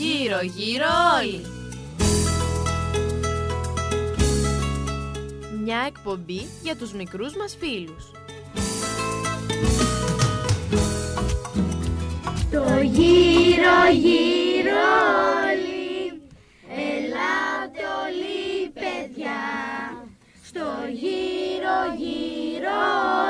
Γύρω γύρω όλοι Μια εκπομπή για τους μικρούς μας φίλους. Το γύρω γύρω όλοι. Ελάτε όλοι παιδιά. Στο γύρω γύρω όλοι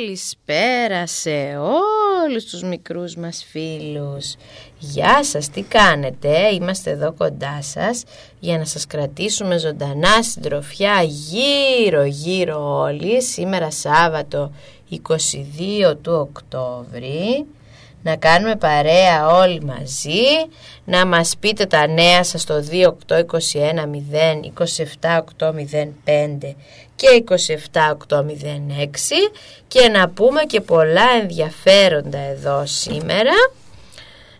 Καλησπέρα σε όλους τους μικρούς μας φίλους. Γεια σας, τι κάνετε, είμαστε εδώ κοντά σας για να σας κρατήσουμε ζωντανά συντροφιά γύρω γύρω όλοι. Σήμερα Σάββατο 22 του Οκτώβρη να κάνουμε παρέα όλοι μαζί, να μας πείτε τα νέα σας στο 28210 27805 και 27806 και να πούμε και πολλά ενδιαφέροντα εδώ σήμερα.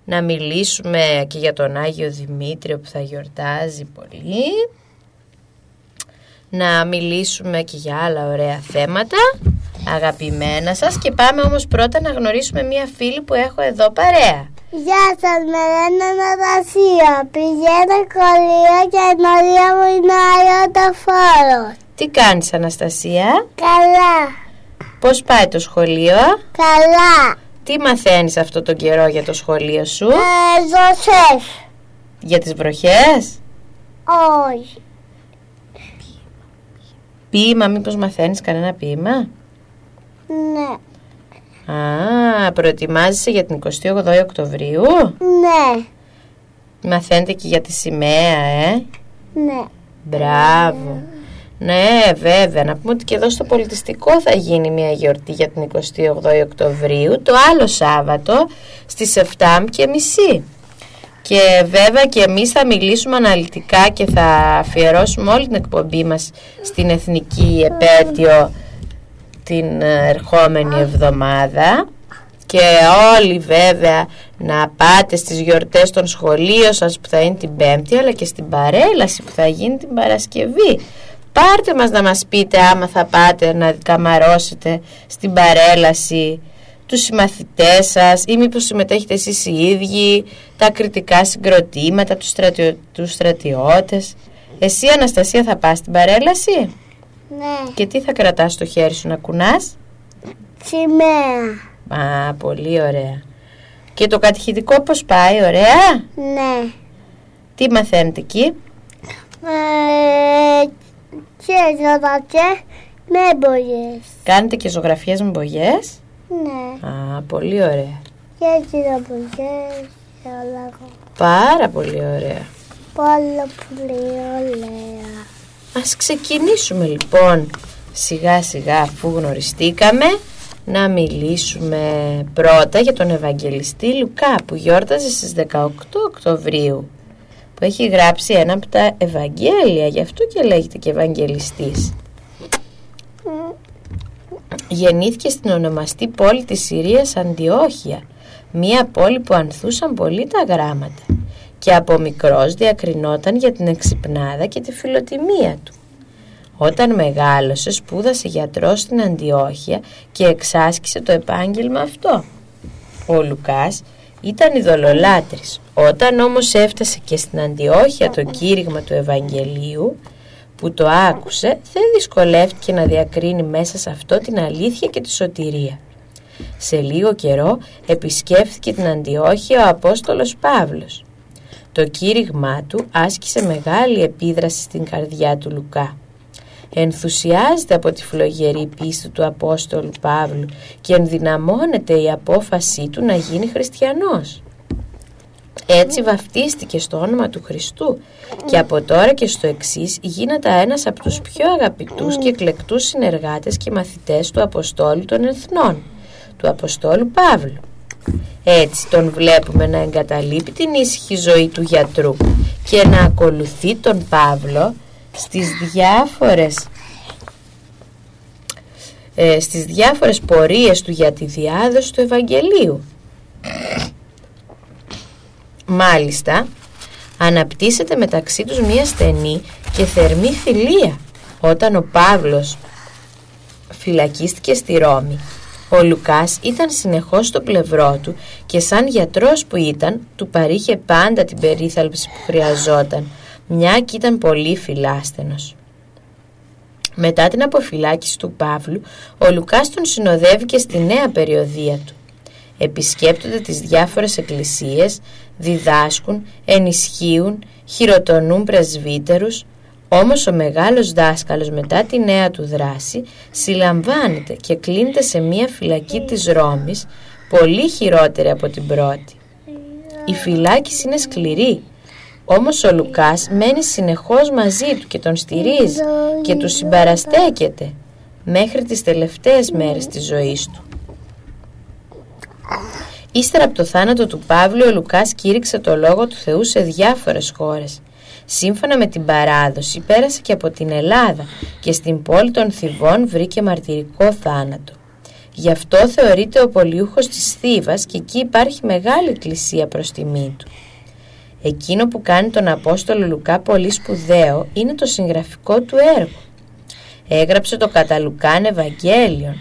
Να μιλήσουμε και για τον Άγιο Δημήτριο που θα γιορτάζει πολύ. Να μιλήσουμε και για άλλα ωραία θέματα αγαπημένα σας και πάμε όμως πρώτα να γνωρίσουμε μία φίλη που έχω εδώ παρέα. Γεια σας, με λένε Αναστασία. Πηγαίνω σχολείο και η ενορία μου είναι αεροτοφόρος. Τι κάνεις Αναστασία, Καλά, πώς πάει το σχολείο, καλά. τι μαθαίνεις αυτό τον καιρό για το σχολείο σου, Ε, Ζωσέφ. για τις βροχές, Όχι. Ποίημα μήπως μαθαίνεις κανένα ποίημα. Ναι, Α, προετοιμάζεσαι για την 28η Οκτωβρίου, ναι, μαθαίνετε και για τη σημαία, ε; ναι. Μπράβο. Ναι, βέβαια. Να πούμε ότι και εδώ στο πολιτιστικό θα γίνει μια γιορτή για την 28η Οκτωβρίου το άλλο Σάββατο στις 7 και μισή. Και βέβαια και εμείς θα μιλήσουμε αναλυτικά και θα αφιερώσουμε όλη την εκπομπή μας στην Εθνική Επέτειο την ε, ερχόμενη εβδομάδα και όλοι βέβαια να πάτε στις γιορτές των σχολείων σας που θα είναι την Πέμπτη αλλά και στην παρέλαση που θα γίνει την Παρασκευή. Πάρτε μας να μας πείτε άμα θα πάτε να καμαρώσετε στην παρέλαση τους συμμαθητές σας ή μήπως συμμετέχετε εσείς οι ίδιοι, τα κριτικά συγκροτήματα, τους, στρατιω... τους στρατιώτες. Εσύ Αναστασία θα πας στην παρέλαση; Ναι, και τι θα κρατάς στο χέρι σου να κουνάς; σημαία. Α, πολύ ωραία. Και το κατηχητικό πώς πάει, ωραία; Ναι. Τι μαθαίνετε εκεί; Ε, και ζωδατέ με μπογιές. Κάνετε και ζωγραφιές με μπογιές. Ναι. Α, πολύ ωραία. Και ζωδαπογιές και όλα εγώ. Πάρα πολύ ωραία. Πάρα πολύ ωραία. Ας ξεκινήσουμε λοιπόν σιγά σιγά αφού γνωριστήκαμε να μιλήσουμε πρώτα για τον Ευαγγελιστή Λουκά που γιόρταζε στις 18 Οκτωβρίου που έχει γράψει ένα από τα Ευαγγέλια γι' αυτό και λέγεται και Ευαγγελιστής Γεννήθηκε στην ονομαστή πόλη της Συρίας Αντιόχεια Μία πόλη που ανθούσαν πολύ τα γράμματα Και από μικρός διακρινόταν για την εξυπνάδα και τη φιλοτιμία του. Όταν μεγάλωσε σπούδασε γιατρός στην Αντιόχεια και εξάσκησε το επάγγελμα αυτό. Ο Λουκάς ήταν ειδωλολάτρης. Όταν όμως έφτασε και στην Αντιόχεια το κήρυγμα του Ευαγγελίου που το άκουσε δεν δυσκολεύτηκε να διακρίνει μέσα σε αυτό την αλήθεια και τη σωτηρία. Σε λίγο καιρό επισκέφθηκε την Αντιόχεια ο Απόστολος Παύλος. Το κήρυγμά του άσκησε μεγάλη επίδραση στην καρδιά του Λουκά. Ενθουσιάζεται από τη φλογερή πίστη του Απόστολου Παύλου και ενδυναμώνεται η απόφασή του να γίνει χριστιανός. Έτσι βαφτίστηκε στο όνομα του Χριστού και από τώρα και στο εξής γίνεται ένας από τους πιο αγαπητούς και εκλεκτούς συνεργάτες και μαθητές του Αποστόλου των Εθνών, του Αποστόλου Παύλου. Έτσι τον βλέπουμε να εγκαταλείπει την ήσυχη ζωή του γιατρού και να ακολουθεί τον Παύλο στις διάφορες ε, στις διάφορες πορείες του για τη διάδοση του Ευαγγελίου. Μάλιστα, αναπτύσσεται μεταξύ τους μία στενή και θερμή φιλία όταν ο Παύλος φυλακίστηκε στη Ρώμη. Ο Λουκάς ήταν συνεχώς στο πλευρό του και σαν γιατρός που ήταν του παρήχε πάντα την περίθαλψη που χρειαζόταν μια και ήταν πολύ φιλάστενος. Μετά την αποφυλάκηση του Παύλου, ο Λουκάς τον συνοδεύει και στη νέα περιοδία του. Επισκέπτονται τις διάφορες εκκλησίες, διδάσκουν, ενισχύουν, χειροτονούν πρεσβύτερους, όμως ο μεγάλος δάσκαλος μετά τη νέα του δράση συλλαμβάνεται και κλείνεται σε μία φυλακή της Ρώμης, πολύ χειρότερη από την πρώτη. Η φυλάκηση είναι σκληρή, όμως ο Λουκάς μένει συνεχώς μαζί του και τον στηρίζει και του συμπαραστέκεται μέχρι τις τελευταίες μέρες της ζωής του. Ύστερα από το θάνατο του Παύλου, ο Λουκάς κήρυξε το Λόγο του Θεού σε διάφορες χώρες. Σύμφωνα με την παράδοση, πέρασε και από την Ελλάδα και στην πόλη των Θηβών βρήκε μαρτυρικό θάνατο. Γι' αυτό θεωρείται ο πολιούχος της Θήβας και εκεί υπάρχει μεγάλη εκκλησία προς τιμή του. Εκείνο που κάνει τον Απόστολο Λουκά πολύ σπουδαίο είναι το συγγραφικό του έργο. Έγραψε το κατά Λουκάν Ευαγγέλιον,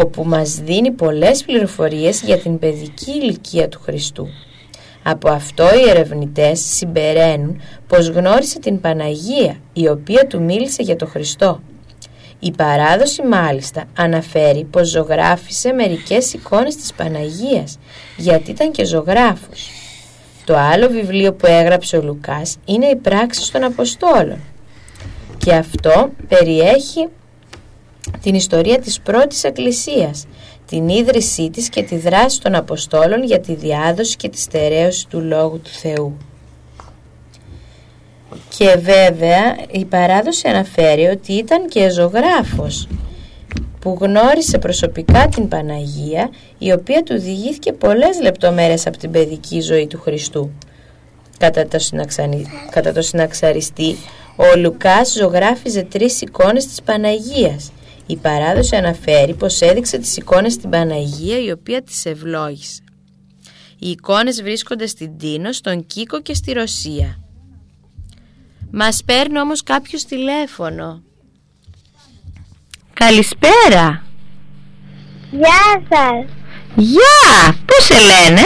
όπου μας δίνει πολλές πληροφορίες για την παιδική ηλικία του Χριστού. Από αυτό οι ερευνητές συμπεραίνουν πως γνώρισε την Παναγία, η οποία του μίλησε για τον Χριστό. Η παράδοση μάλιστα αναφέρει πως ζωγράφισε μερικές εικόνες της Παναγίας, γιατί ήταν και ζωγράφος. Το άλλο βιβλίο που έγραψε ο Λουκάς είναι «Οι πράξεις των Αποστόλων» και αυτό περιέχει την ιστορία της πρώτης εκκλησίας, την ίδρυσή της και τη δράση των Αποστόλων για τη διάδοση και τη στερέωση του Λόγου του Θεού. Και βέβαια η παράδοση αναφέρει ότι ήταν και ζωγράφος που γνώρισε προσωπικά την Παναγία η οποία του διηγήθηκε πολλές λεπτομέρειες από την παιδική ζωή του Χριστού. Κατά το, Κατά το συναξαριστή, ο Λουκάς ζωγράφιζε τρεις εικόνες της Παναγίας. Η παράδοση αναφέρει πως έδειξε τις εικόνες στην Παναγία η οποία τις ευλόγησε. Οι εικόνες βρίσκονται στην Τίνο, στον Κίκο και στη Ρωσία. Μας παίρνει όμως κάποιος τηλέφωνο. Καλησπέρα. Γεια σας. Γεια. Πώς σε λένε;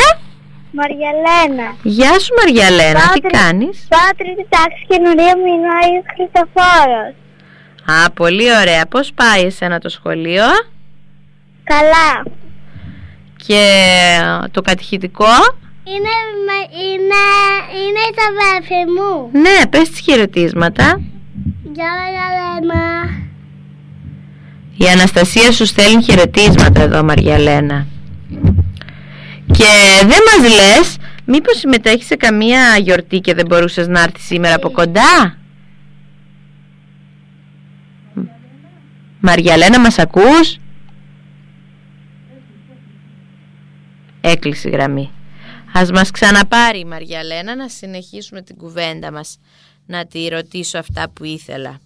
Μαριαλένα. Γεια σου Μαριαλένα. Τι κάνεις; Πάω τρίτη τάξη καινούρια μου είναι ο Άγιος Χριστοφόρος. Α, πολύ ωραία. Πώς πάει εσένα το σχολείο; Καλά. Και το κατηχητικό; Είναι, είναι, είναι τα αδέρφη μου. Ναι, πες τις χαιρετίσματα. Γεια Μαριαλένα. Η Αναστασία σου στέλνει χαιρετίσματα εδώ Μαριαλένα. Και δεν μας λες μήπως συμμετέχεις σε καμία γιορτή και δεν μπορούσες να έρθεις σήμερα από κοντά; Μαριαλένα μας ακούς; Έκλεισε η γραμμή. Ας μας ξαναπάρει η Μαριαλένα να συνεχίσουμε την κουβέντα μας. Να τη ρωτήσω αυτά που ήθελα.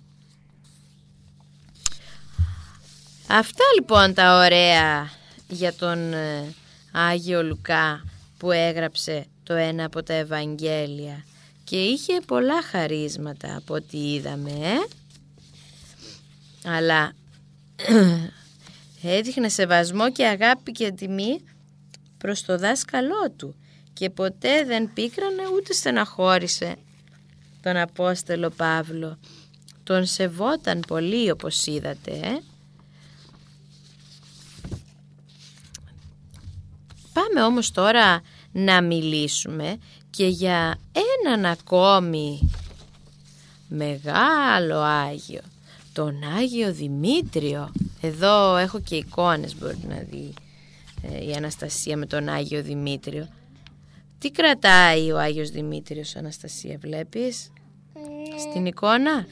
Αυτά λοιπόν τα ωραία για τον ε, Άγιο Λουκά που έγραψε το ένα από τα Ευαγγέλια και είχε πολλά χαρίσματα από ό,τι είδαμε ε; αλλά έδειχνε σεβασμό και αγάπη και τιμή προς το δάσκαλό του και ποτέ δεν πίκρανε ούτε στεναχώρησε τον Απόστελο Παύλο Τον σεβόταν πολύ όπως είδατε. Ε. Πάμε όμως τώρα να μιλήσουμε και για έναν ακόμη μεγάλο Άγιο, τον Άγιο Δημήτριο. Εδώ έχω και εικόνες μπορείτε να δει ε, η Αναστασία με τον Άγιο Δημήτριο. Τι κρατάει ο Άγιος Δημήτριος, Αναστασία, βλέπεις; Στην εικόνα;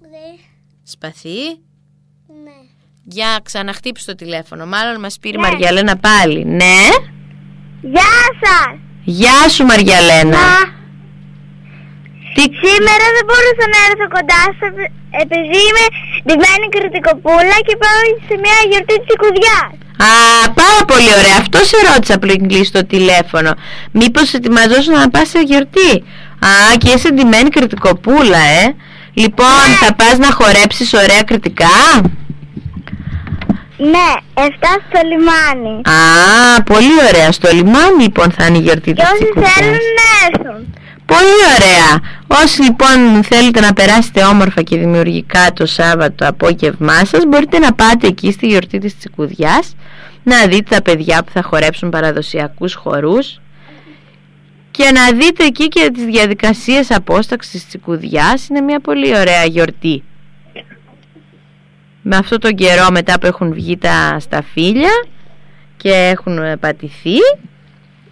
Ναι. Σπαθί; Ναι. Για ξαναχτύψει το τηλέφωνο. Μάλλον μας πήρε η Μαριαλένα πάλι. Ναι. Γεια σας! Γεια σου Μαριαλένα. Τι... Σήμερα δεν μπορούσα να έρθω κοντά σας επειδή είμαι ντυμένη κριτικοπούλα και πάω σε μια γιορτή της Ικουδιάς. Α, πάρα πολύ ωραία. Αυτό σε ρώτησα πριν κλείσει το τηλέφωνο. Μήπως ετοιμαζόσουν να πας σε γιορτή; Α, και είσαι ντυμένη κριτικοπούλα, ε. Λοιπόν, θα πας να χορέψεις ωραία κριτικά; Ναι, 7 στο λιμάνι. Α, πολύ ωραία. Στο λιμάνι λοιπόν θα είναι η γιορτή Και της όσοι Τσικουδιάς. θέλουν να έρθουν. Πολύ ωραία. Όσοι λοιπόν θέλετε να περάσετε όμορφα και δημιουργικά το Σάββατο απόγευμά σας μπορείτε να πάτε εκεί στη γιορτή της Τσικουδιάς να δείτε τα παιδιά που θα χορέψουν παραδοσιακούς χορούς και να δείτε εκεί και τις διαδικασίες απόσταξης της Τσικουδιάς είναι μια πολύ ωραία γιορτή με αυτό τον καιρό μετά που έχουν βγει τα σταφύλια και έχουν ε, πατηθεί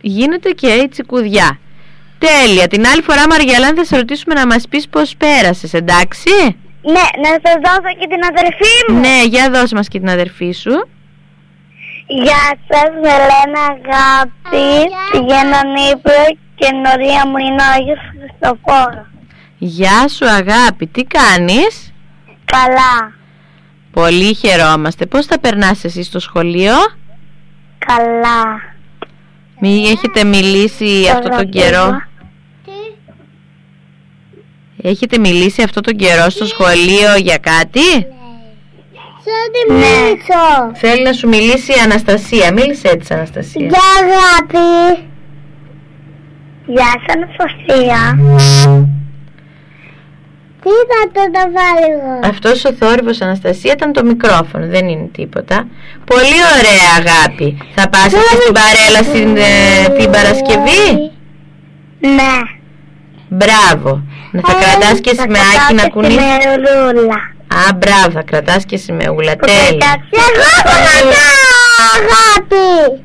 γίνεται και η τσικουδιά. Τέλεια. Την άλλη φορά Μαριαλάν θα σε ρωτήσουμε να μας πεις πώς πέρασες, εντάξει; Ναι, να σας δώσω και την αδερφή μου. Ναι, για δώσε μας και την αδερφή σου. Γεια σας, με λένε Αγάπη, πηγαίνω Νύπρο και νωρία μου είναι ο Άγιος Χριστοφόρος. Γεια σου αγάπη, τι κάνεις; Καλά, Πολύ χαιρόμαστε. Πώς θα περνάς εσύ στο σχολείο; καλά. Μη έχετε μιλήσει αυτό τον καιρό. Έχετε μιλήσει αυτό τον καιρό στο σχολείο για κάτι; Θα τη μιλήσω. Θέλει να σου μιλήσει η Αναστασία. Μίλησε έτσι Αναστασία. Γεια αγάπη. Γεια σας Αναστασία. Τι θα το τα βάλω εγώ. Αυτός ο θόρυβος Αναστασία ήταν το μικρόφωνο, δεν είναι τίποτα. Πολύ ωραία αγάπη. Θα πας εσύ στην παρέλαση ε, την Παρασκευή; Ναι. Μπράβο. Να θα κρατάς και σημαίακι να κουνείς. Με ρούλα. Α, μπράβο, θα κρατάς και σημαίουλα. Τέλεια. Εγώ κρατάω αγάπη.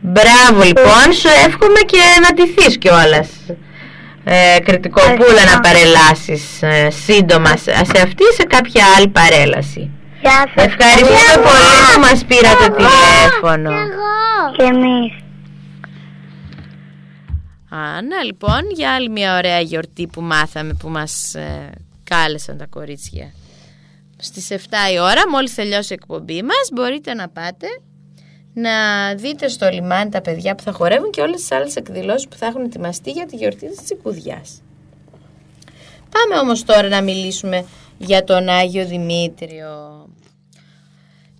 Μπράβο λοιπόν, σου εύχομαι και να τηθείς κιόλας. Ε, κριτικοπούλα να Ευχαριστώ. παρελάσεις ε, σύντομα σε σε αυτή ή σε κάποια άλλη παρέλαση. Γεια σας. Ευχαριστούμε Εγώ. πολύ που μας πήρατε Εγώ. τηλέφωνο. Εγώ. Και εμείς. Α, να λοιπόν, για άλλη μια ωραία γιορτή που μάθαμε που μας ε, κάλεσαν τα κορίτσια. Στις 7 η ώρα, μόλις τελειώσει η εκπομπή μας, μπορείτε να πάτε να δείτε στο λιμάνι τα παιδιά που θα χορεύουν και όλες τις άλλες εκδηλώσεις που θα έχουν ετοιμαστεί για τη γιορτή της Τσικουδιάς. Πάμε όμως τώρα να μιλήσουμε για τον Άγιο Δημήτριο.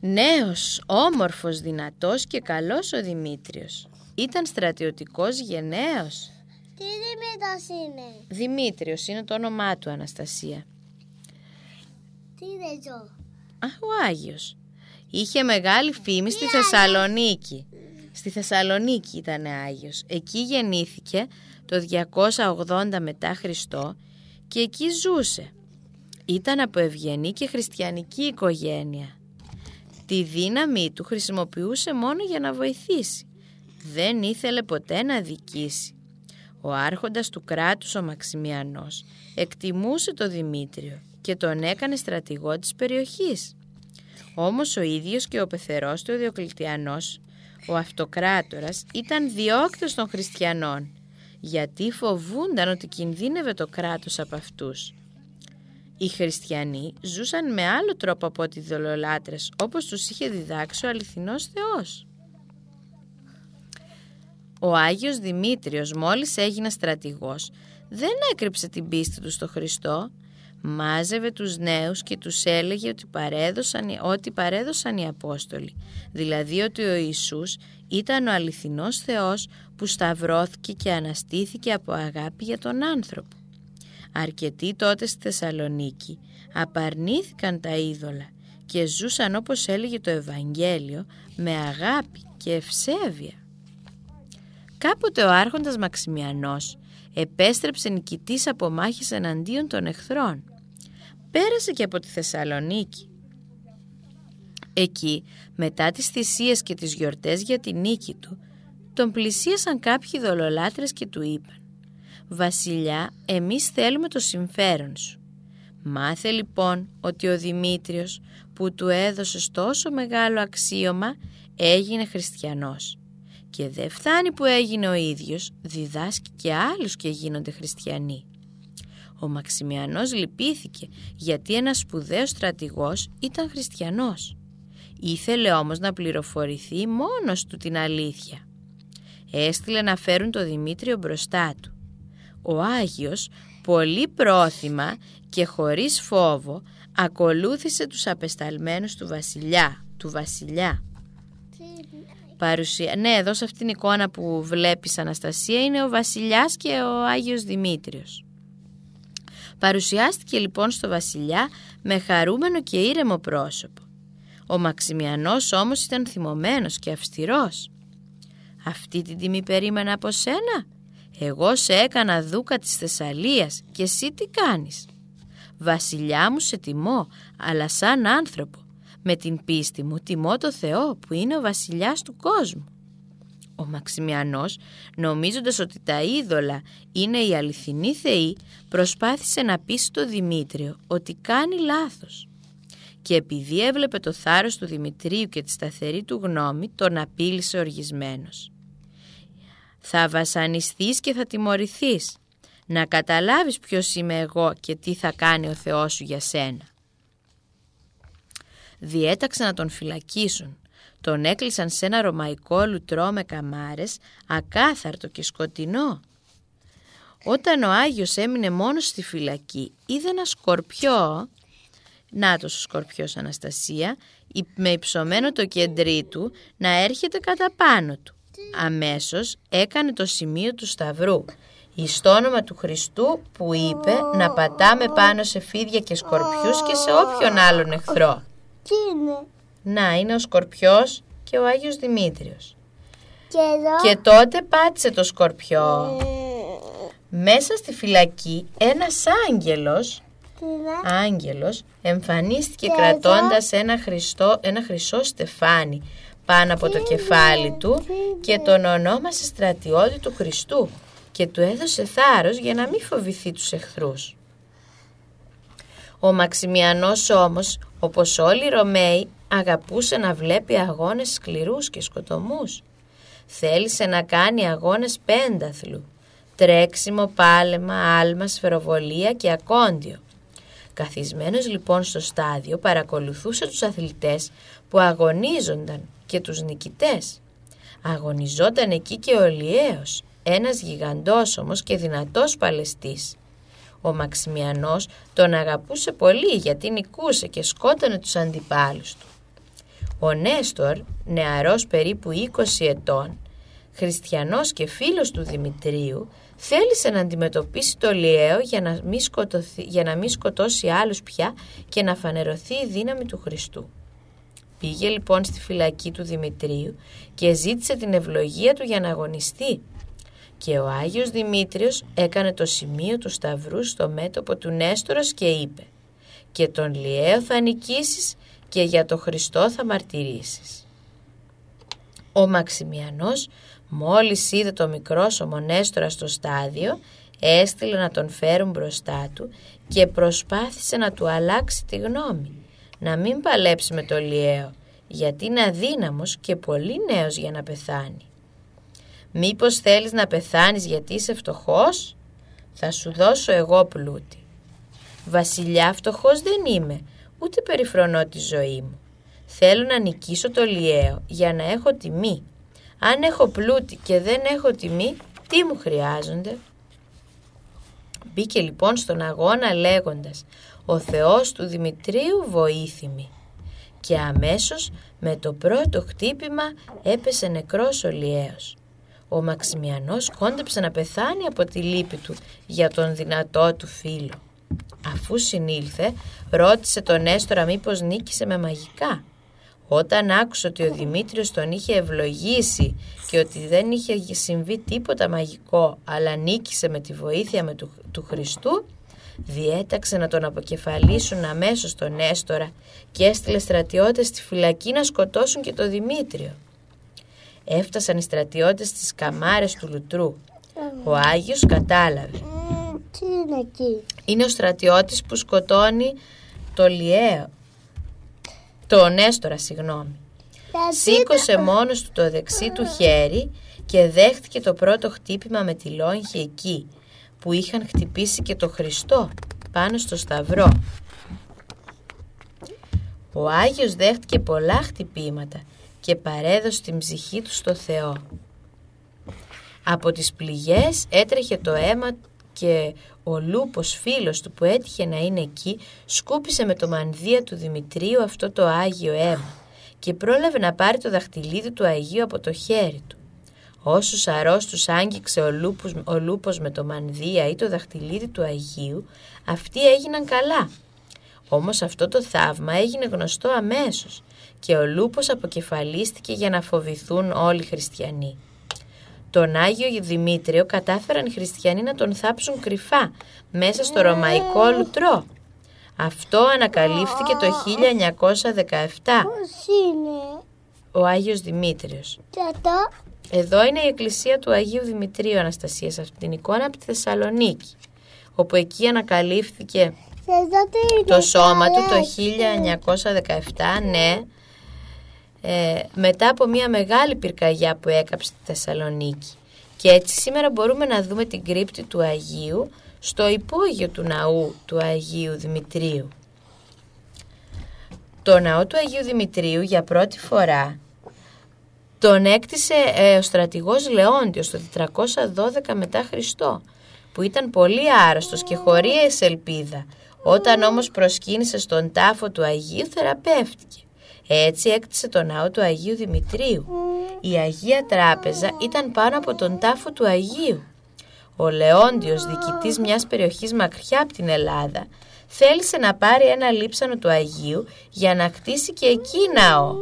Νέος, όμορφος, δυνατός και καλός ο Δημήτριος. Ήταν στρατιωτικός γενναίος. Τι Δημήτρος είναι; Δημήτριος είναι το όνομά του Αναστασία. Τι δεν ζω. Α, ο Άγιος. Είχε μεγάλη φήμη στη Θεσσαλονίκη. Στη Θεσσαλονίκη ήταν Άγιος. Εκεί γεννήθηκε το 280 μετά Χριστό και εκεί ζούσε. Ήταν από ευγενή και χριστιανική οικογένεια. Τη δύναμη του χρησιμοποιούσε μόνο για να βοηθήσει. Δεν ήθελε ποτέ να δικήσει. Ο άρχοντας του κράτους ο Μαξιμιανός εκτιμούσε το Δημήτριο και τον έκανε στρατηγό της περιοχής. Όμως ο ίδιος και ο πεθερός του ο Διοκλητιανός, ο αυτοκράτορας, ήταν διώκτος των χριστιανών, γιατί φοβούνταν ότι κινδύνευε το κράτος από αυτούς. Οι χριστιανοί ζούσαν με άλλο τρόπο από ότι οι δολολάτρες, όπως τους είχε διδάξει ο αληθινός Θεός. Ο Άγιος Δημήτριος μόλις έγινε στρατηγός δεν έκρυψε την πίστη του στο Χριστό. Μάζευε τους νέους και τους έλεγε ότι παρέδωσαν, ότι παρέδωσαν οι Απόστολοι. Δηλαδή ότι ο Ιησούς ήταν ο αληθινός Θεός που σταυρώθηκε και αναστήθηκε από αγάπη για τον άνθρωπο. Αρκετοί τότε στη Θεσσαλονίκη απαρνήθηκαν τα είδωλα και ζούσαν όπως έλεγε το Ευαγγέλιο με αγάπη και ευσέβεια. Κάποτε ο άρχοντας Μαξιμιανός επέστρεψε νικητής από μάχες εναντίον των εχθρών. Πέρασε και από τη Θεσσαλονίκη. Εκεί, μετά τις θυσίες και τις γιορτές για τη νίκη του, τον πλησίασαν κάποιοι δολολάτρες και του είπαν «Βασιλιά, εμείς θέλουμε το συμφέρον σου». Μάθε λοιπόν ότι ο Δημήτριος που του έδωσε τόσο μεγάλο αξίωμα έγινε χριστιανός. Και δεν φτάνει που έγινε ο ίδιος, διδάσκει και άλλους και γίνονται χριστιανοί. Ο Μαξιμιανός λυπήθηκε γιατί ένας σπουδαίος στρατηγός ήταν χριστιανός. Ήθελε όμως να πληροφορηθεί μόνος του την αλήθεια. Έστειλε να φέρουν το Δημήτριο μπροστά του. Ο Άγιος, πολύ πρόθυμα και χωρίς φόβο, ακολούθησε τους απεσταλμένους του βασιλιά, του βασιλιά. Παρουσία... Ναι, εδώ σε αυτήν την εικόνα που βλέπεις Αναστασία είναι ο βασιλιάς και ο Άγιος Δημήτριος. Παρουσιάστηκε λοιπόν στο βασιλιά με χαρούμενο και ήρεμο πρόσωπο. Ο Μαξιμιανός όμως ήταν θυμωμένος και αυστηρός. «Αυτή την τιμή περίμενα από σένα. Εγώ σε έκανα δούκα της Θεσσαλίας και εσύ τι κάνεις; Βασιλιά μου σε τιμώ, αλλά σαν άνθρωπο. Με την πίστη μου τιμώ το Θεό που είναι ο βασιλιάς του κόσμου. Ο Μαξιμιανός, νομίζοντας ότι τα είδωλα είναι οι αληθινοί θεοί, προσπάθησε να πείσει το Δημήτριο ότι κάνει λάθος. Και επειδή έβλεπε το θάρρος του Δημητρίου και τη σταθερή του γνώμη, τον απείλησε οργισμένος. «Θα βασανιστείς και θα τιμωρηθείς. Να καταλάβεις ποιος είμαι εγώ και τι θα κάνει ο Θεός σου για σένα» διέταξαν να τον φυλακίσουν. Τον έκλεισαν σε ένα ρωμαϊκό λουτρό με καμάρες, ακάθαρτο και σκοτεινό. Όταν ο Άγιος έμεινε μόνος στη φυλακή, είδε ένα σκορπιό, νάτος ο σκορπιός Αναστασία, με υψωμένο το κεντρί του να έρχεται κατά πάνω του. Αμέσως έκανε το σημείο του σταυρού, εις το όνομα του Χριστού που είπε να πατάμε πάνω σε φίδια και σκορπιούς και σε όποιον άλλον εχθρό. Τι είναι. Να, είναι ο Σκορπιός και ο Άγιος Δημήτριος. Και εδώ. Και τότε πάτησε το Σκορπιό. Μέσα στη φυλακή ένας άγγελος, Τι είναι. άγγελος εμφανίστηκε Και κρατώντας ένα, χριστό, ένα χρυσό στεφάνι πάνω από το κεφάλι του και τον ονόμασε στρατιώτη του Χριστού και του έδωσε θάρρος για να μην φοβηθεί τους εχθρούς. Ο Μαξιμιανός όμως, όπως όλοι οι Ρωμαίοι, αγαπούσε να βλέπει αγώνες σκληρούς και σκοτωμούς. Θέλησε να κάνει αγώνες πένταθλου, τρέξιμο, πάλεμα, άλμα, σφαιροβολία και ακόντιο. Καθισμένος λοιπόν στο στάδιο παρακολουθούσε τους αθλητές που αγωνίζονταν και τους νικητές. Αγωνιζόταν εκεί και ο Λιέος, ένας γιγαντός όμως και δυνατός παλαιστής. Ο Μαξιμιανός τον αγαπούσε πολύ γιατί νικούσε και σκότωνε τους αντιπάλους του. Ο Νέστορ, νεαρός περίπου 20 ετών, χριστιανός και φίλος του Δημητρίου, θέλησε να αντιμετωπίσει το Λιαίο για να, μην σκοτωθεί, για να μην σκοτώσει άλλους πια και να φανερωθεί η δύναμη του Χριστού. Πήγε λοιπόν στη φυλακή του Δημητρίου και ζήτησε την ευλογία του για να αγωνιστεί και ο Άγιος Δημήτριος έκανε το σημείο του σταυρού στο μέτωπο του Νέστορος και είπε «Και τον Λιαίο θα νικήσεις και για το Χριστό θα μαρτυρήσεις». Ο Μαξιμιανός μόλις είδε το μικρό Νέστορα στο στάδιο έστειλε να τον φέρουν μπροστά του και προσπάθησε να του αλλάξει τη γνώμη να μην παλέψει με το Λιαίο γιατί είναι αδύναμος και πολύ νέος για να πεθάνει. Μήπως θέλεις να πεθάνεις γιατί είσαι φτωχός; Θα σου δώσω εγώ πλούτη. Βασιλιά φτωχός δεν είμαι, ούτε περιφρονώ τη ζωή μου. Θέλω να νικήσω το λιέο για να έχω τιμή. Αν έχω πλούτη και δεν έχω τιμή, τι μου χρειάζονται; Μπήκε λοιπόν στον αγώνα λέγοντας «Ο Θεός του Δημητρίου βοήθημη» και αμέσως με το πρώτο χτύπημα έπεσε νεκρός ο Λιέος. Ο Μαξιμιανός κόντεψε να πεθάνει από τη λύπη του για τον δυνατό του φίλο. Αφού συνήλθε, ρώτησε τον Έστορα μήπως νίκησε με μαγικά. Όταν άκουσε ότι ο Δημήτριος τον είχε ευλογήσει και ότι δεν είχε συμβεί τίποτα μαγικό αλλά νίκησε με τη βοήθεια με του, του Χριστού, διέταξε να τον αποκεφαλίσουν αμέσως τον Έστορα και έστειλε στρατιώτες στη φυλακή να σκοτώσουν και τον Δημήτριο. Έφτασαν οι στρατιώτες στις καμάρες του Λουτρού. Ο Άγιος κατάλαβε. Τι είναι εκεί; Είναι ο στρατιώτης που σκοτώνει το Λιαίο. Το Νέστορα, συγγνώμη. Σήκωσε μόνος του το δεξί του χέρι και δέχτηκε το πρώτο χτύπημα με τη λόγχη εκεί που είχαν χτυπήσει και το Χριστό πάνω στο σταυρό. Ο Άγιος δέχτηκε πολλά χτυπήματα και παρέδωσε την ψυχή του στο Θεό. Από τις πληγές έτρεχε το αίμα και ο Λούπος φίλος του που έτυχε να είναι εκεί σκούπισε με το μανδύα του Δημητρίου αυτό το Άγιο αίμα και πρόλαβε να πάρει το δαχτυλίδι του Αγίου από το χέρι του. Όσους αρρώστους άγγιξε ο Λούπος, ο Λούπος με το μανδύα ή το δαχτυλίδι του Αγίου, αυτοί έγιναν καλά. Όμως αυτό το θαύμα έγινε γνωστό αμέσως και ο Λούπος αποκεφαλίστηκε για να φοβηθούν όλοι οι χριστιανοί. Τον Άγιο Δημήτριο κατάφεραν οι χριστιανοί να τον θάψουν κρυφά μέσα στο ρωμαϊκό λουτρό. Αυτό ανακαλύφθηκε το 1917. Πώς είναι; Ο Άγιος Δημήτριος. Και αυτό. Εδώ είναι η εκκλησία του Αγίου Δημητρίου Αναστασίας σε αυτήν την εικόνα από τη Θεσσαλονίκη, όπου εκεί ανακαλύφθηκε Σε εδώ τι είναι. το σώμα του το Καλέ. 1917, ναι, ε, μετά από μια μεγάλη πυρκαγιά που έκαψε τη Θεσσαλονίκη. Και έτσι σήμερα μπορούμε να δούμε την κρύπτη του Αγίου στο υπόγειο του ναού του Αγίου Δημητρίου. Το ναό του Αγίου Δημητρίου για πρώτη φορά τον έκτισε ε, ο στρατηγός Λεόντιος το 412 μετά Χριστό που ήταν πολύ άρρωστος και χωρίς ελπίδα. Όταν όμως προσκύνησε στον τάφο του Αγίου θεραπεύτηκε. Έτσι έκτισε το ναό του Αγίου Δημητρίου. Η Αγία Τράπεζα ήταν πάνω από τον τάφο του Αγίου. Ο Λεόντιος, διοικητής μιας περιοχής μακριά από την Ελλάδα, θέλησε να πάρει ένα λείψανο του Αγίου για να κτίσει και εκεί ναό.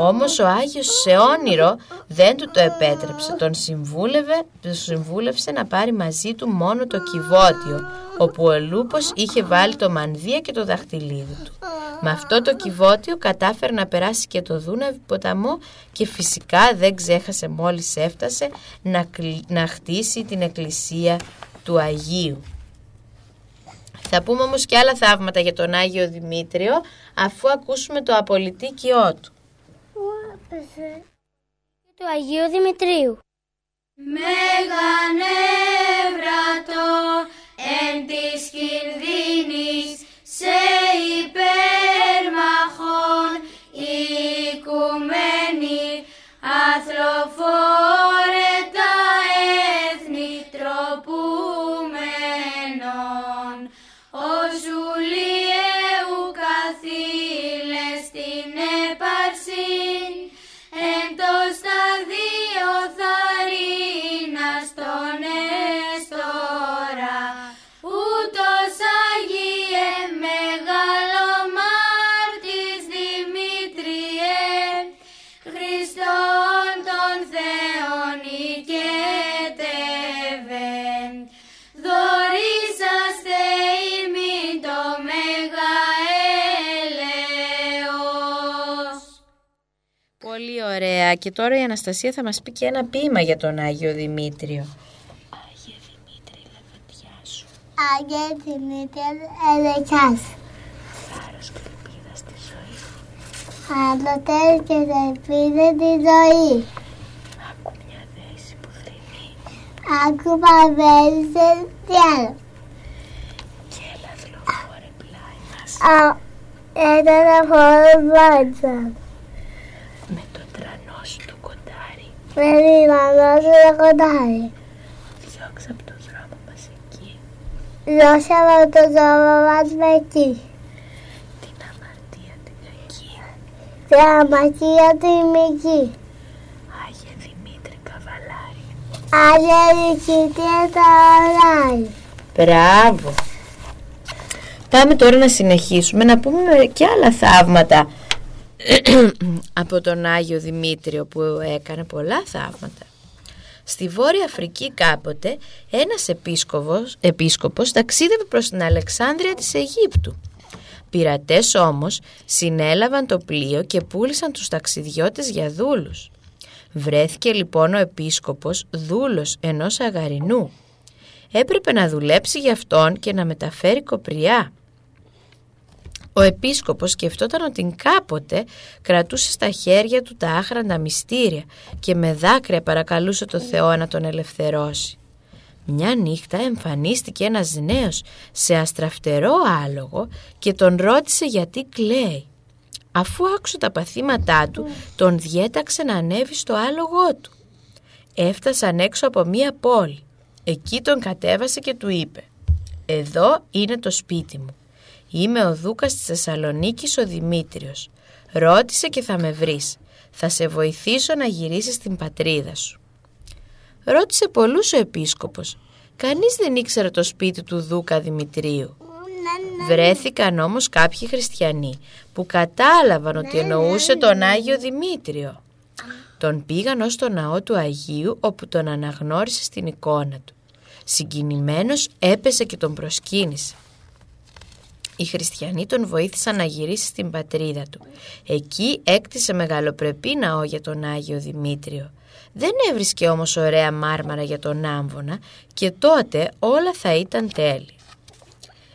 Όμως ο Άγιος σε όνειρο δεν του το επέτρεψε. Τον συμβούλευε, τον συμβούλευσε να πάρει μαζί του μόνο το κυβότιο, όπου ο Λούπος είχε βάλει το μανδύα και το δαχτυλίδι του. Με αυτό το κυβότιο κατάφερε να περάσει και το Δούναβι ποταμό και φυσικά δεν ξέχασε μόλις έφτασε να, κλ- να χτίσει την εκκλησία του Αγίου. Θα πούμε όμως και άλλα θαύματα για τον Άγιο Δημήτριο αφού ακούσουμε το απολυτίκιό του. Του Αγίου Δημητρίου. Μεγανεύρατο εν της κινδύνης σε ωραία. Και τώρα η Αναστασία θα μας πει και ένα ποίημα για τον Άγιο Δημήτριο. Άγιε Δημήτρη, λεβεντιά σου, Άγιε Δημήτρια Ελεκιάς. θάρρος και ελπίδα στη ζωή. Άλλοτε και σε πήρε τη ζωή. Άκου μια δέση που θρυνεί Άκου παβέρισε τι άλλο. και έλα θλοφόρε πλάι μας. Α, Ήταν χώρο μπάτσα. Με το τρανό σου το κοντάρι, Με λιμανό σου το κοντάρι. διώξα από το δρόμο μας εκεί, Δώσαμε το δρόμο μας με εκεί. την αμαρτία την κακή. Την αμαρτία του ημική. Άγιε Δημήτρη Καβαλάρη, Αγγελική τα ωράει. Μπράβο. Πάμε τώρα να συνεχίσουμε να πούμε και άλλα θαύματα από τον Άγιο Δημήτριο που έκανε πολλά θαύματα. Στη Βόρεια Αφρική κάποτε ένας επίσκοπος, επίσκοπος ταξίδευε προς την Αλεξάνδρεια της Αιγύπτου. Πειρατές όμως συνέλαβαν το πλοίο και πούλησαν τους ταξιδιώτες για δούλους. Βρέθηκε λοιπόν ο επίσκοπος δούλος ενός αγαρινού. Έπρεπε να δουλέψει για αυτόν και να μεταφέρει κοπριά. Ο επίσκοπος σκεφτόταν ότι κάποτε κρατούσε στα χέρια του τα άχραντα μυστήρια και με δάκρυα παρακαλούσε το Θεό να τον ελευθερώσει. Μια νύχτα εμφανίστηκε ένας νέος σε αστραφτερό άλογο και τον ρώτησε γιατί κλαίει. Αφού άκουσε τα παθήματά του, τον διέταξε να ανέβει στο άλογό του. Έφτασαν έξω από μία πόλη. Εκεί τον κατέβασε και του είπε «Εδώ είναι το σπίτι μου. Είμαι ο Δούκας της Θεσσαλονίκης ο Δημήτριος. Ρώτησε και θα με βρεις. Θα σε βοηθήσω να γυρίσεις στην πατρίδα σου». Ρώτησε πολλούς ο επίσκοπος. Κανείς δεν ήξερε το σπίτι του Δούκα Δημητρίου. Βρέθηκαν όμως κάποιοι χριστιανοί που κατάλαβαν ότι εννοούσε τον Άγιο Δημήτριο. Τον πήγαν ως το ναό του Αγίου όπου τον αναγνώρισε στην εικόνα του. Συγκινημένος έπεσε και τον προσκύνησε. Οι χριστιανοί τον βοήθησαν να γυρίσει στην πατρίδα του. Εκεί έκτισε μεγαλοπρεπή ναό για τον Άγιο Δημήτριο. Δεν έβρισκε όμως ωραία μάρμαρα για τον άμβονα και τότε όλα θα ήταν τέλεια.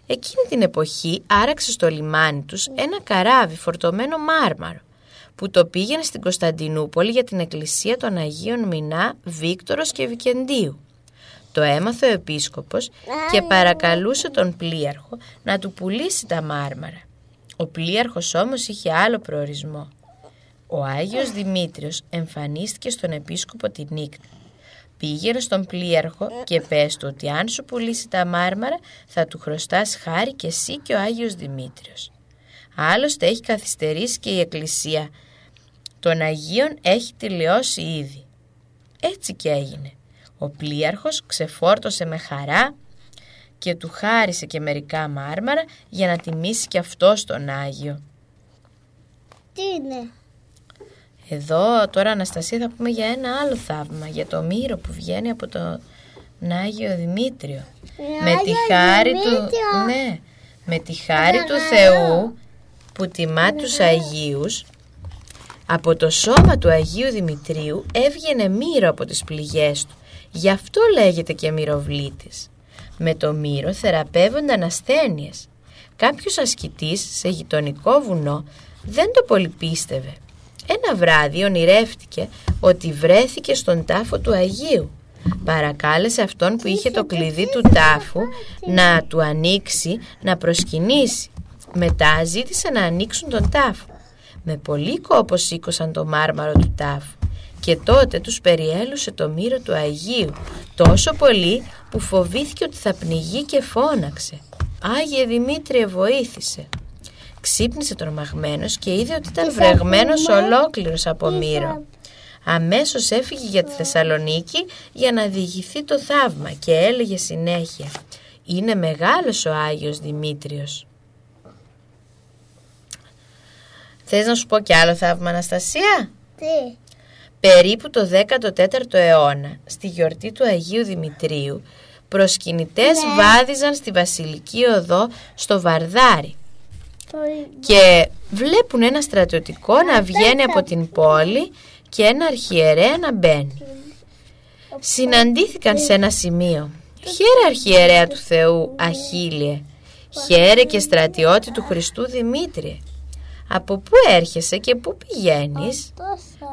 Εκείνη την εποχή άραξε στο λιμάνι τους ένα καράβι φορτωμένο μάρμαρο που το πήγαινε στην Κωνσταντινούπολη για την εκκλησία των Αγίων Μινά, Βίκτορος και Βικεντίου. Το έμαθε ο επίσκοπος και παρακαλούσε τον πλοίαρχο να του πουλήσει τα μάρμαρα. Ο πλοίαρχος όμως είχε άλλο προορισμό. Ο Άγιος Δημήτριος εμφανίστηκε στον επίσκοπο τη νύχτα. Πήγαινε στον πλοίαρχο και πες του ότι αν σου πουλήσει τα μάρμαρα θα του χρωστάς χάρη και εσύ και ο Άγιος Δημήτριος. Άλλωστε έχει καθυστερήσει και η εκκλησία των Αγίων έχει τελειώσει ήδη. Έτσι και έγινε. Ο πλοίαρχος ξεφόρτωσε με χαρά και του χάρισε και μερικά μάρμαρα για να τιμήσει και αυτός τον Άγιο. Τι είναι; Εδώ τώρα Αναστασία θα πούμε για ένα άλλο θαύμα, για το μύρο που βγαίνει από τον Άγιο Δημήτριο. με τη χάρη του, ναι, με τη χάρη του Θεού που τιμά τους Αγίους, από το σώμα του Αγίου Δημητρίου έβγαινε μύρο από τις πληγές του. Γι' αυτό λέγεται και μυροβλήτης. Με το μύρο θεραπεύονταν ασθένειες. Κάποιος ασκητής σε γειτονικό βουνό δεν το πολυπίστευε. Ένα βράδυ ονειρεύτηκε ότι βρέθηκε στον τάφο του Αγίου. Παρακάλεσε αυτόν που είχε το κλειδί του τάφου να του ανοίξει, να προσκυνήσει. Μετά ζήτησε να ανοίξουν τον τάφο. Με πολύ κόπο σήκωσαν το μάρμαρο του τάφου και τότε τους περιέλουσε το μύρο του Αγίου τόσο πολύ που φοβήθηκε ότι θα πνιγεί και φώναξε. «Άγιε Δημήτριε βοήθησε». Ξύπνησε τρομαγμένος και είδε ότι ήταν βρεγμένος ολόκληρος από μύρο. Αμέσως έφυγε για τη Θεσσαλονίκη για να διηγηθεί το θαύμα και έλεγε συνέχεια «Είναι μεγάλος ο Άγιος Δημήτριος». Θες να σου πω κι άλλο θαύμα Αναστασία; Τι; Περίπου το 14ο αιώνα, στη γιορτή του Αγίου Δημητρίου, προσκυνητές Ναι. βάδιζαν στη Βασιλική Οδό στο Βαρδάρι και βλέπουν ένα στρατιωτικό να βγαίνει από την πόλη και ένα αρχιερέα να μπαίνει. Συναντήθηκαν σε ένα σημείο. Χαίρε αρχιερέα του Θεού Αχίλιε, χαίρε και στρατιώτη του Χριστού Δημήτριε. Από πού έρχεσαι και πού πηγαίνεις;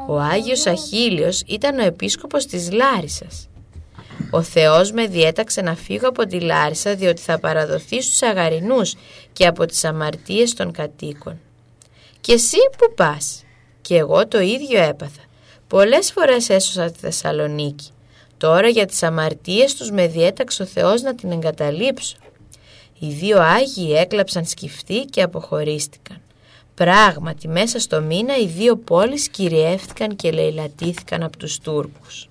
Ο Άγιος Αχίλιος ήταν ο επίσκοπος της Λάρισας. Ο Θεός με διέταξε να φύγω από τη Λάρισα διότι θα παραδοθεί στους αγαρινούς και από τις αμαρτίες των κατοίκων. Και εσύ που πας; Και εγώ το ίδιο έπαθα. Πολλές φορές έσωσα τη Θεσσαλονίκη. Τώρα για τις αμαρτίες τους με διέταξε ο Θεός να την εγκαταλείψω. Οι δύο Άγιοι έκλαψαν σκυφτοί και αποχωρίστηκαν. Πράγματι, μέσα στο μήνα οι δύο πόλεις κυριεύτηκαν και λαιλατήθηκαν από τους Τούρκους.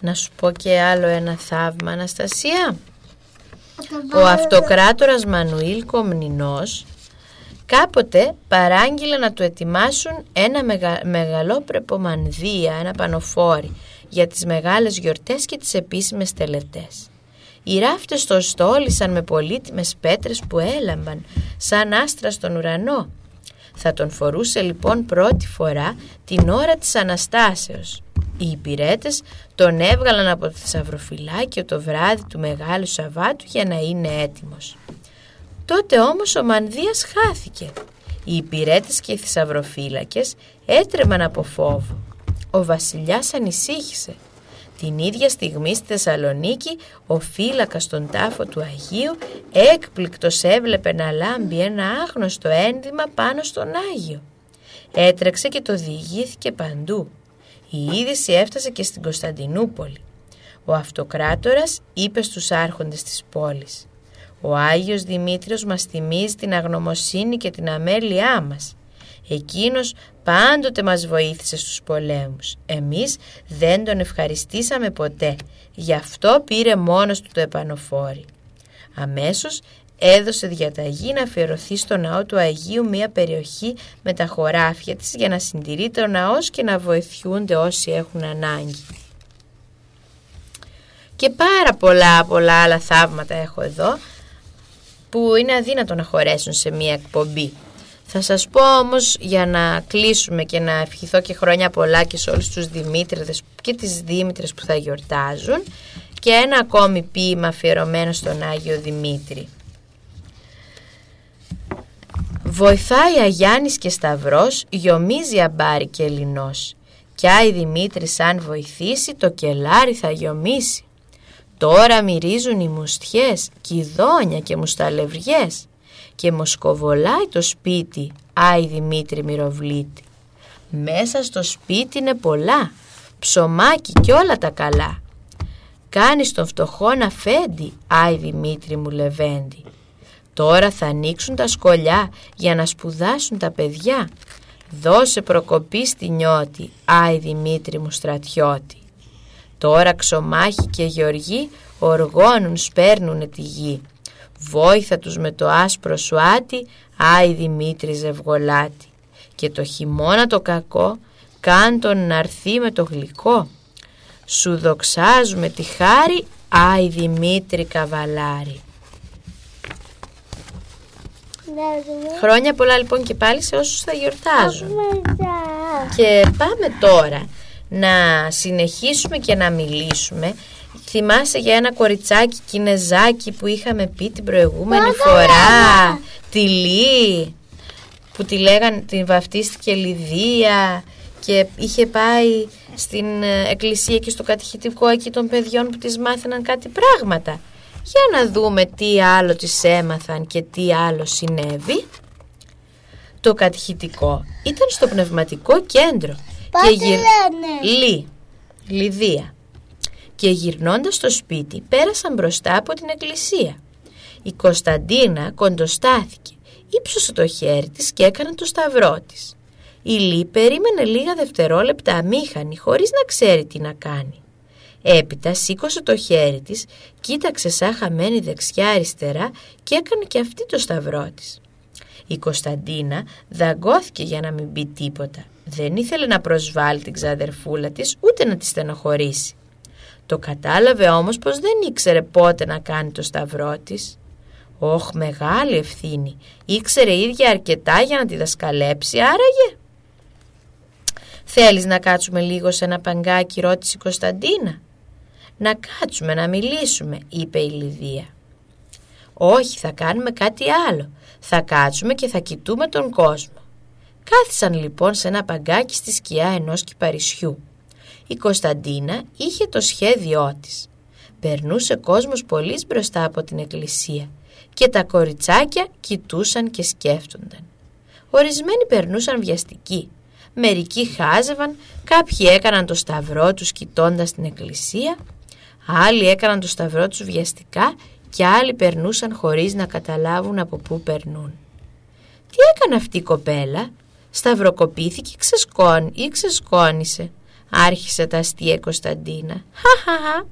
Να σου πω και άλλο ένα θαύμα, Αναστασία. Ο αυτοκράτορας Μανουήλ Κομνηνός κάποτε παράγγειλε να του ετοιμάσουν ένα μεγαλόπρεπο μανδύα, ένα πανοφόρι για τις μεγάλες γιορτές και τις επίσημες τελετές. Οι ράφτες το στόλισαν με πολύτιμες πέτρες που έλαμπαν σαν άστρα στον ουρανό. Θα τον φορούσε λοιπόν πρώτη φορά την ώρα της Αναστάσεως. Οι υπηρέτες τον έβγαλαν από το θησαυροφυλάκιο το βράδυ του Μεγάλου Σαββάτου για να είναι έτοιμος. Τότε όμως ο Μανδύας χάθηκε. Οι υπηρέτες και οι θησαυροφύλακες έτρεμαν από φόβο. Ο βασιλιάς ανησύχησε. Την ίδια στιγμή στη Θεσσαλονίκη ο φύλακας στον τάφο του Αγίου έκπληκτος έβλεπε να λάμπει ένα άγνωστο ένδυμα πάνω στον Άγιο. Έτρεξε και το διηγήθηκε παντού. Η είδηση έφτασε και στην Κωνσταντινούπολη. Ο αυτοκράτορας είπε στους άρχοντες της πόλης «Ο Άγιος Δημήτριος μας θυμίζει την αγνωμοσύνη και την αμέλειά μας. Εκείνος πάντοτε μας βοήθησε στους πολέμους. Εμείς δεν τον ευχαριστήσαμε ποτέ. Γι' αυτό πήρε μόνος του το επανοφόρι. Αμέσως έδωσε διαταγή να αφιερωθεί στο ναό του Αγίου μια περιοχή με τα χωράφια της για να συντηρεί το ναός και να βοηθούνται όσοι έχουν ανάγκη. Και πάρα πολλά πολλά άλλα θαύματα έχω εδώ που είναι αδύνατο να χωρέσουν σε μια εκπομπή. Θα σας πω όμως για να κλείσουμε και να ευχηθώ και χρόνια πολλά και σε όλους τους Δημήτριδες και τις Δήμητρες που θα γιορτάζουν και ένα ακόμη ποίημα αφιερωμένο στον Άγιο Δημήτρη. Βοηθάει Αγιάννης και Σταυρός, γιομίζει αμπάρι και Ελληνός. Κι άι Δημήτρης αν βοηθήσει, το κελάρι θα γιομίσει. Τώρα μυρίζουν οι μουστιές, κιδόνια και μουσταλευριές και μοσκοβολάει το σπίτι, άι Δημήτρη Μυροβλήτη. Μέσα στο σπίτι είναι πολλά, ψωμάκι και όλα τα καλά. Κάνεις τον φτωχό να φένει, άι Δημήτρη μου Λεβέντη. Τώρα θα ανοίξουν τα σκολιά για να σπουδάσουν τα παιδιά. Δώσε προκοπή στη νιώτη, άι Δημήτρη μου στρατιώτη. Τώρα ξωμάχη και γεωργοί οργώνουν σπέρνουνε τη γη. Βόηθα τους με το άσπρο σου άτι, άι Δημήτρη ζευγολάτη. Και το χειμώνα το κακό, κάν τον να με το γλυκό. Σου δοξάζουμε τη χάρη, άι Δημήτρη καβαλάρη. Χρόνια πολλά λοιπόν και πάλι σε όσους θα γιορτάζουν. Και πάμε τώρα να συνεχίσουμε και να μιλήσουμε Θυμάσαι για ένα κοριτσάκι κινεζάκι που είχαμε πει την προηγούμενη φορά; Τη Λύ Που τη λέγανε, την βαφτίστηκε Λιδία Και είχε πάει στην ε, εκκλησία και στο κατηχητικό εκεί των παιδιών που της μάθαιναν κάτι πράγματα. Για να δούμε τι άλλο τις έμαθαν και τι άλλο συνέβη. Το κατηχητικό ήταν στο πνευματικό κέντρο. Πάτε και λένε; Λύ, Λιδία και γυρνώντας στο σπίτι πέρασαν μπροστά από την εκκλησία. Η Κωνσταντίνα κοντοστάθηκε, ύψωσε το χέρι της και έκανε το σταυρό της. Η Λύ περίμενε λίγα δευτερόλεπτα αμήχανη χωρίς να ξέρει τι να κάνει. Έπειτα σήκωσε το χέρι της, κοίταξε σαν χαμένη δεξιά-αριστερά και έκανε και αυτή το σταυρό της. Η Κωνσταντίνα δαγκώθηκε για να μην πει τίποτα. Δεν ήθελε να προσβάλλει την ξαδερφούλα της ούτε να τη στενοχωρήσει. Το κατάλαβε όμως πως δεν ήξερε πότε να κάνει το σταυρό της. Όχ, μεγάλη ευθύνη. Ήξερε ίδια αρκετά για να τη δασκαλέψει, άραγε. Θέλεις να κάτσουμε λίγο σε ένα παγκάκι, ρώτησε η Κωνσταντίνα. Να κάτσουμε, να μιλήσουμε, είπε η Λιδία. Όχι, θα κάνουμε κάτι άλλο. Θα κάτσουμε και θα κοιτούμε τον κόσμο. Κάθισαν λοιπόν σε ένα παγκάκι στη σκιά ενός κυπαρισιού η Κωνσταντίνα είχε το σχέδιό της. Περνούσε κόσμος πολύ μπροστά από την εκκλησία και τα κοριτσάκια κοιτούσαν και σκέφτονταν. Ορισμένοι περνούσαν βιαστικοί, μερικοί χάζευαν, κάποιοι έκαναν το σταυρό τους κοιτώντας την εκκλησία, άλλοι έκαναν το σταυρό τους βιαστικά και άλλοι περνούσαν χωρίς να καταλάβουν από πού περνούν. Τι έκανε αυτή η κοπέλα, σταυροκοπήθηκε ή ξεσκόνησε άρχισε τα αστεία η Κωνσταντίνα. Χαχαχα,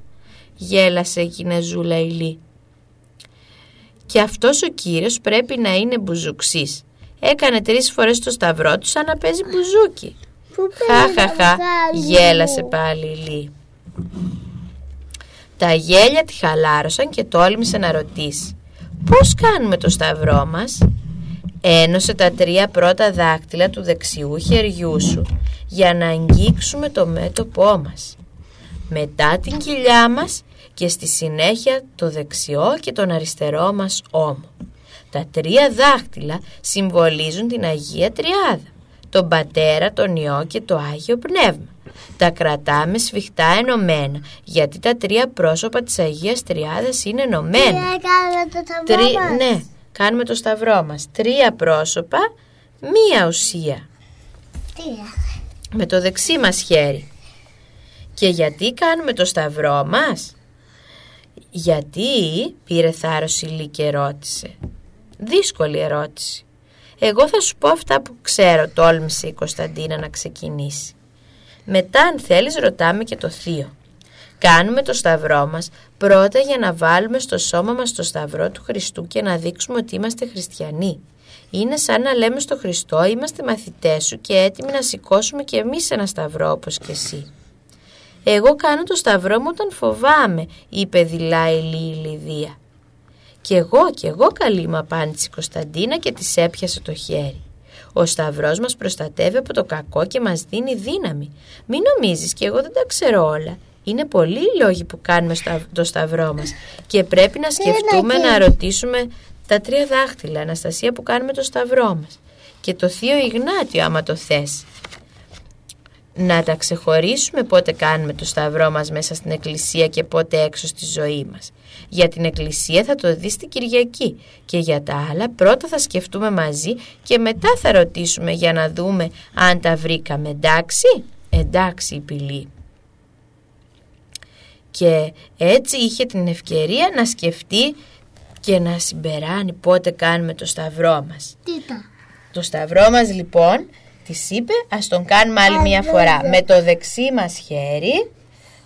γέλασε η Κινεζούλα Ηλί. Και αυτός ο κύριος πρέπει να είναι μπουζουξής. Έκανε τρεις φορές το σταυρό του σαν να παίζει μπουζούκι. Χαχαχα, γέλασε πάλι η Λύ. Τα γέλια τη χαλάρωσαν και τόλμησε να ρωτήσει «Πώς κάνουμε το σταυρό μας» Ένωσε τα τρία πρώτα δάκτυλα του δεξιού χεριού σου για να αγγίξουμε το μέτωπό μας. Μετά την κοιλιά μας και στη συνέχεια το δεξιό και τον αριστερό μας ώμο. Τα τρία δάχτυλα συμβολίζουν την Αγία Τριάδα, τον Πατέρα, τον Υιό και το Άγιο Πνεύμα. Τα κρατάμε σφιχτά ενωμένα, γιατί τα τρία πρόσωπα της Αγίας Τριάδας είναι ενωμένα. Τρι... Ναι, κάνουμε το σταυρό μας. Τρία πρόσωπα, μία ουσία. Με το δεξί μας χέρι. Και γιατί κάνουμε το σταυρό μας; Γιατί πήρε θάρρος η Λύ και ρώτησε. Δύσκολη ερώτηση. Εγώ θα σου πω αυτά που ξέρω, τόλμησε η Κωνσταντίνα να ξεκινήσει. Μετά αν θέλεις ρωτάμε και το θείο. Κάνουμε το σταυρό μας πρώτα για να βάλουμε στο σώμα μας το σταυρό του Χριστού και να δείξουμε ότι είμαστε χριστιανοί. Είναι σαν να λέμε στο Χριστό είμαστε μαθητές σου και έτοιμοι να σηκώσουμε και εμείς ένα σταυρό όπως και εσύ. Εγώ κάνω το σταυρό μου όταν φοβάμαι, είπε δειλά η Λιδία. Κι εγώ, κι εγώ καλή μου απάντησε η Κωνσταντίνα και της έπιασε το χέρι. Ο σταυρός μας προστατεύει από το κακό και μας δίνει δύναμη. Μην νομίζεις και εγώ δεν τα ξέρω όλα. Είναι πολλοί οι λόγοι που κάνουμε το σταυρό μας και πρέπει να σκεφτούμε να ρωτήσουμε τα τρία δάχτυλα, Αναστασία, που κάνουμε το σταυρό μας και το Θείο Ιγνάτιο άμα το θες. Να τα ξεχωρίσουμε πότε κάνουμε το σταυρό μας μέσα στην εκκλησία και πότε έξω στη ζωή μας. Για την εκκλησία θα το δεις την Κυριακή και για τα άλλα πρώτα θα σκεφτούμε μαζί και μετά θα ρωτήσουμε για να δούμε αν τα βρήκαμε εντάξει; Εντάξει η πυλή και έτσι είχε την ευκαιρία να σκεφτεί και να συμπεράνει πότε κάνουμε το σταυρό μας. Τίτα. Το σταυρό μας λοιπόν της είπε ας τον κάνουμε άλλη μια φορά με το δεξί μας χέρι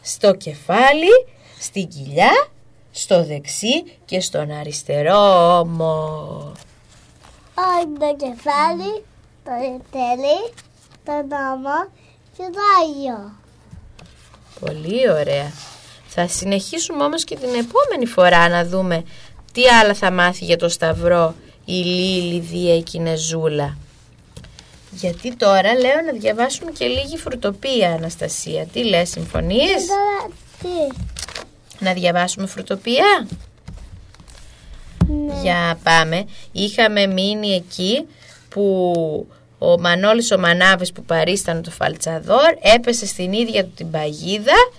στο κεφάλι, στην κοιλιά, στο δεξί και στον αριστερό ώμο. Όχι το κεφάλι, το τέλει, το νόμο και το Άγιο. Πολύ ωραία. Θα συνεχίσουμε όμως και την επόμενη φορά να δούμε τι άλλα θα μάθει για το Σταυρό η Λίλη, η Λιδία, η Κινεζούλα. Γιατί τώρα λέω να διαβάσουμε και λίγη φρουτοπία, Αναστασία. Τι λες, συμφωνείς; Τι. Να διαβάσουμε φρουτοπία; Ναι. Για πάμε. Είχαμε μείνει εκεί που ο Μανώλης ο Μανάβης που παρίστανε το Φαλτσαδόρ έπεσε στην ίδια του την παγίδα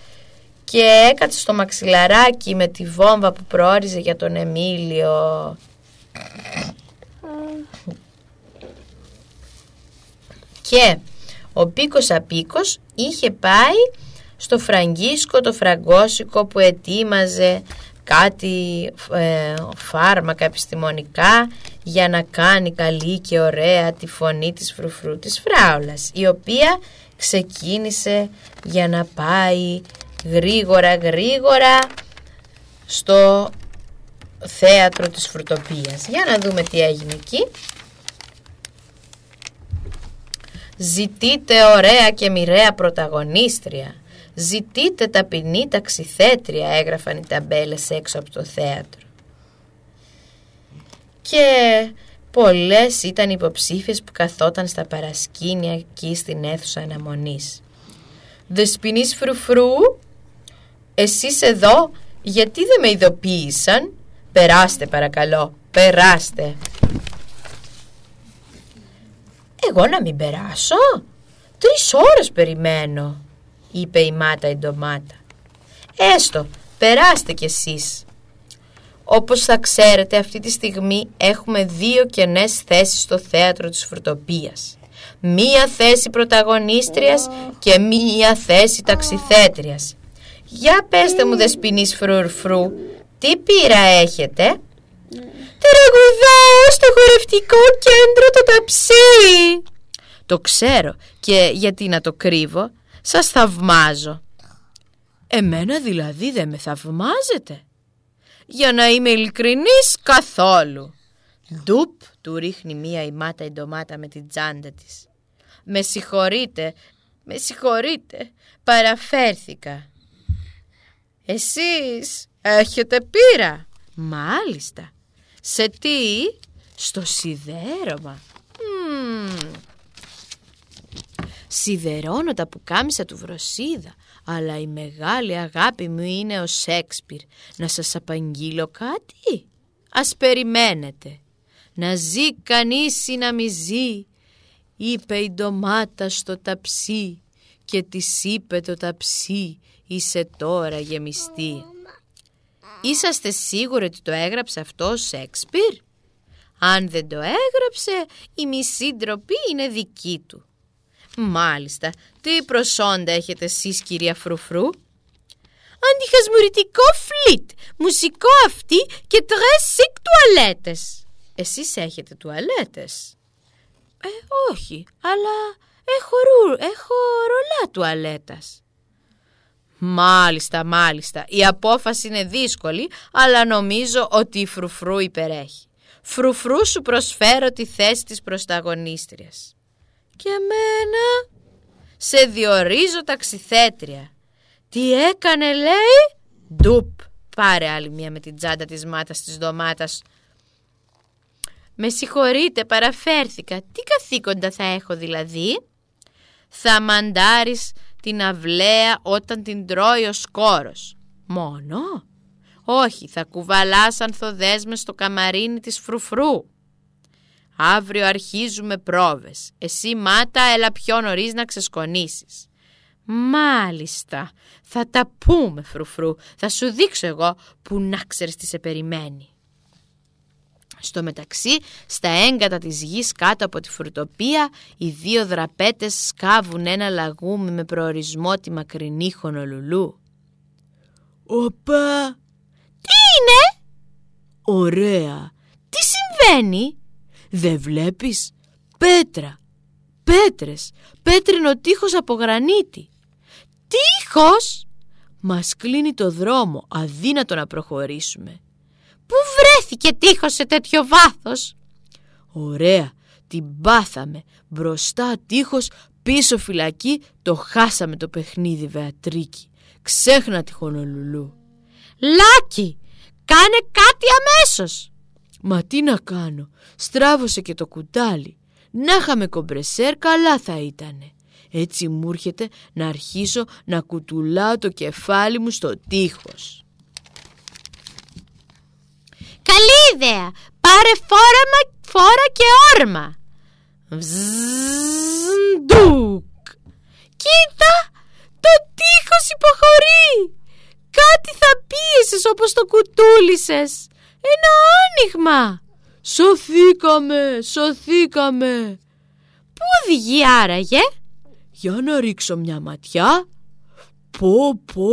και έκατσε στο μαξιλαράκι με τη βόμβα που προόριζε για τον Εμίλιο. Και ο Πίκος Απίκος είχε πάει στο Φραγκίσκο το Φραγκόσικο που ετοίμαζε κάτι ε, φάρμακα επιστημονικά για να κάνει καλή και ωραία τη φωνή της φρουφρού της φράουλας η οποία ξεκίνησε για να πάει γρήγορα γρήγορα στο θέατρο της φρουτοπίας. Για να δούμε τι έγινε εκεί. Ζητείτε ωραία και μοιραία πρωταγωνίστρια. Ζητείτε ταπεινή ταξιθέτρια έγραφαν οι ταμπέλες έξω από το θέατρο. Και πολλές ήταν υποψήφιες που καθόταν στα παρασκήνια εκεί στην αίθουσα αναμονής. Δεσποινής φρουφρού, εσείς εδώ γιατί δεν με ειδοποίησαν; Περάστε παρακαλώ Περάστε Εγώ να μην περάσω; Τρεις ώρες περιμένω Είπε η Μάτα η ντομάτα Έστω Περάστε κι εσείς όπως θα ξέρετε αυτή τη στιγμή έχουμε δύο κενές θέσεις στο θέατρο της Φρουτοπίας. Μία θέση πρωταγωνίστριας και μία θέση ταξιθέτριας. Για πέστε μου δεσποινής φρουρφρού, τι πείρα έχετε; Τραγουδάω στο χορευτικό κέντρο το ταψί. Το ξέρω και γιατί να το κρύβω. σας θαυμάζω. Εμένα δηλαδή δεν με θαυμάζετε. Για να είμαι ειλικρινής καθόλου. Ντουπ του ρίχνει μία η μάτα η ντομάτα με την τσάντα της. Με συγχωρείτε, με συγχωρείτε, παραφέρθηκα. Εσείς έχετε πείρα. Μάλιστα. Σε τι; Στο σιδέρωμα. Μμμ. Σιδερώνω τα πουκάμισα του Βροσίδα, αλλά η μεγάλη αγάπη μου είναι ο Σέξπιρ. Να σας απαγγείλω κάτι; Ας περιμένετε. Να ζει κανείς ή να μη ζει, είπε η ντομάτα στο ταψί και της είπε το ταψί, είσαι τώρα γεμιστή. Είσαστε σίγουροι ότι το έγραψε αυτό ο Σέξπιρ; Αν δεν το έγραψε, η μισή ντροπή είναι δική του. Μάλιστα, τι προσόντα έχετε εσείς κυρία Φρουφρού; Αντιχασμουρητικό φλιτ, μουσικό αυτή και τρες τουαλέτες. Εσείς έχετε τουαλέτες; Ε, όχι, αλλά έχω, ρου, έχω ρολά τουαλέτας. Μάλιστα, μάλιστα. Η απόφαση είναι δύσκολη, αλλά νομίζω ότι η Φρουφρού υπερέχει. Φρουφρού σου προσφέρω τη θέση της προσταγωνίστριας. Και εμένα σε διορίζω ταξιθέτρια. Τι έκανε λέει; Ντουπ. Πάρε άλλη μία με την τσάντα της μάτας της ντομάτας. Με συγχωρείτε παραφέρθηκα. Τι καθήκοντα θα έχω δηλαδή; Θα μαντάρεις την αυλαία όταν την τρώει ο σκόρος. Μόνο; Όχι, θα κουβαλάς ανθοδέσμες στο καμαρίνι της φρουφρού. Αύριο αρχίζουμε πρόβες. Εσύ Μάτα έλα πιο νωρίς να ξεσκονίσεις. Μάλιστα, θα τα πούμε φρουφρού. Θα σου δείξω εγώ που να ξέρεις τι σε περιμένει. Στο μεταξύ, στα έγκατα της γης κάτω από τη φρουτοπία, οι δύο δραπέτες σκάβουν ένα λαγούμι με προορισμό τη μακρινή Χονολουλού. Οπα! Τι είναι; Ωραία! Τι συμβαίνει; Δεν βλέπεις; Πέτρα! Πέτρες! Πέτρινο τείχος από γρανίτη! Τείχος! Μας κλείνει το δρόμο, αδύνατο να προχωρήσουμε. Πού βρέθηκε τείχος σε τέτοιο βάθος; Ωραία, την πάθαμε. Μπροστά τείχος, πίσω φυλακή, το χάσαμε το παιχνίδι Βεατρίκη. Ξέχνα τη Χονολουλού. Λάκι, κάνε κάτι αμέσως. Μα τι να κάνω, στράβωσε και το κουτάλι. Να είχαμε κομπρεσέρ καλά θα ήτανε. Έτσι μου έρχεται να αρχίσω να κουτουλάω το κεφάλι μου στο τείχος. Καλή ιδέα! Πάρε φόρα, φόρα και όρμα! Βζντουκ! Κοίτα! Το τείχος υποχωρεί! Κάτι θα πίεσες όπως το κουτούλησες! Ένα άνοιγμα! Σωθήκαμε! Σωθήκαμε! Πού οδηγεί άραγε; Για να ρίξω μια ματιά. Πω πω!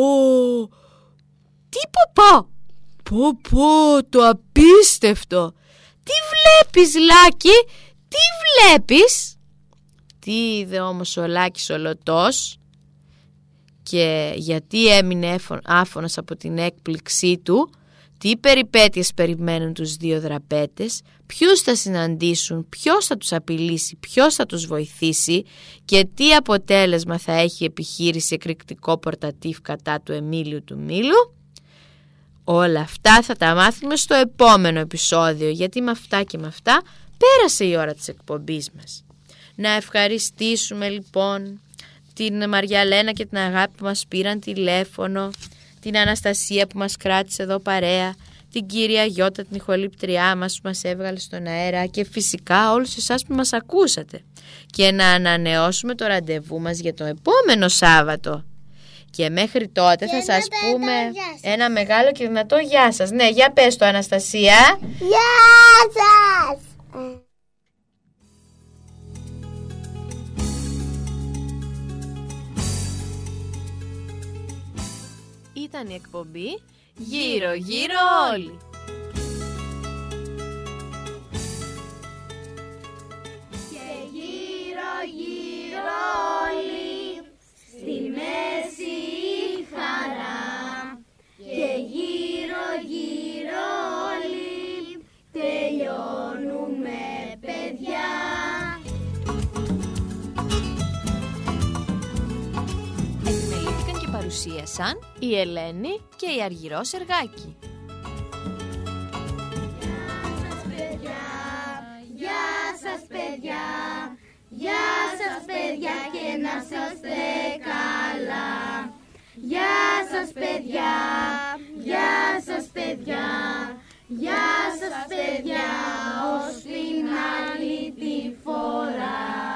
Τι πω πω! Πω πω, το απίστευτο. Τι βλέπεις Λάκη, τι βλέπεις; Τι είδε όμως ο Λάκης ο Λωτός; Και γιατί έμεινε άφωνος από την έκπληξή του, τι περιπέτειες περιμένουν τους δύο δραπέτες, ποιους θα συναντήσουν, ποιος θα τους απειλήσει, ποιος θα τους βοηθήσει; Και τι αποτέλεσμα θα έχει επιχείρηση εκρηκτικό πορτατίφ κατά του Εμίλιου του Μήλου, Όλα αυτά θα τα μάθουμε στο επόμενο επεισόδιο γιατί με αυτά και με αυτά πέρασε η ώρα της εκπομπής μας. Να ευχαριστήσουμε λοιπόν την Μαριαλένα και την Αγάπη που μας πήραν τηλέφωνο, την Αναστασία που μας κράτησε εδώ παρέα, την κυρία Γιώτα την ηχολήπτριά μας που μας έβγαλε στον αέρα και φυσικά όλους εσάς που μας ακούσατε. Και να ανανεώσουμε το ραντεβού μας για το επόμενο Σάββατο. Και μέχρι τότε θα σας πούμε ένα μεγάλο και δυνατό γεια σας. Ναι, για πες το Αναστασία. Γεια σας! Ήταν η εκπομπή Γύρω γύρω όλοι. Και γύρω γύρω όλοι στην παρουσίασαν η Ελένη και η Αργυρό Σεργάκη. Γεια σας παιδιά, γεια σας παιδιά και να είστε καλά. Γεια σας παιδιά, γεια σας παιδιά, γεια σας παιδιά, ως την άλλη τη φορά.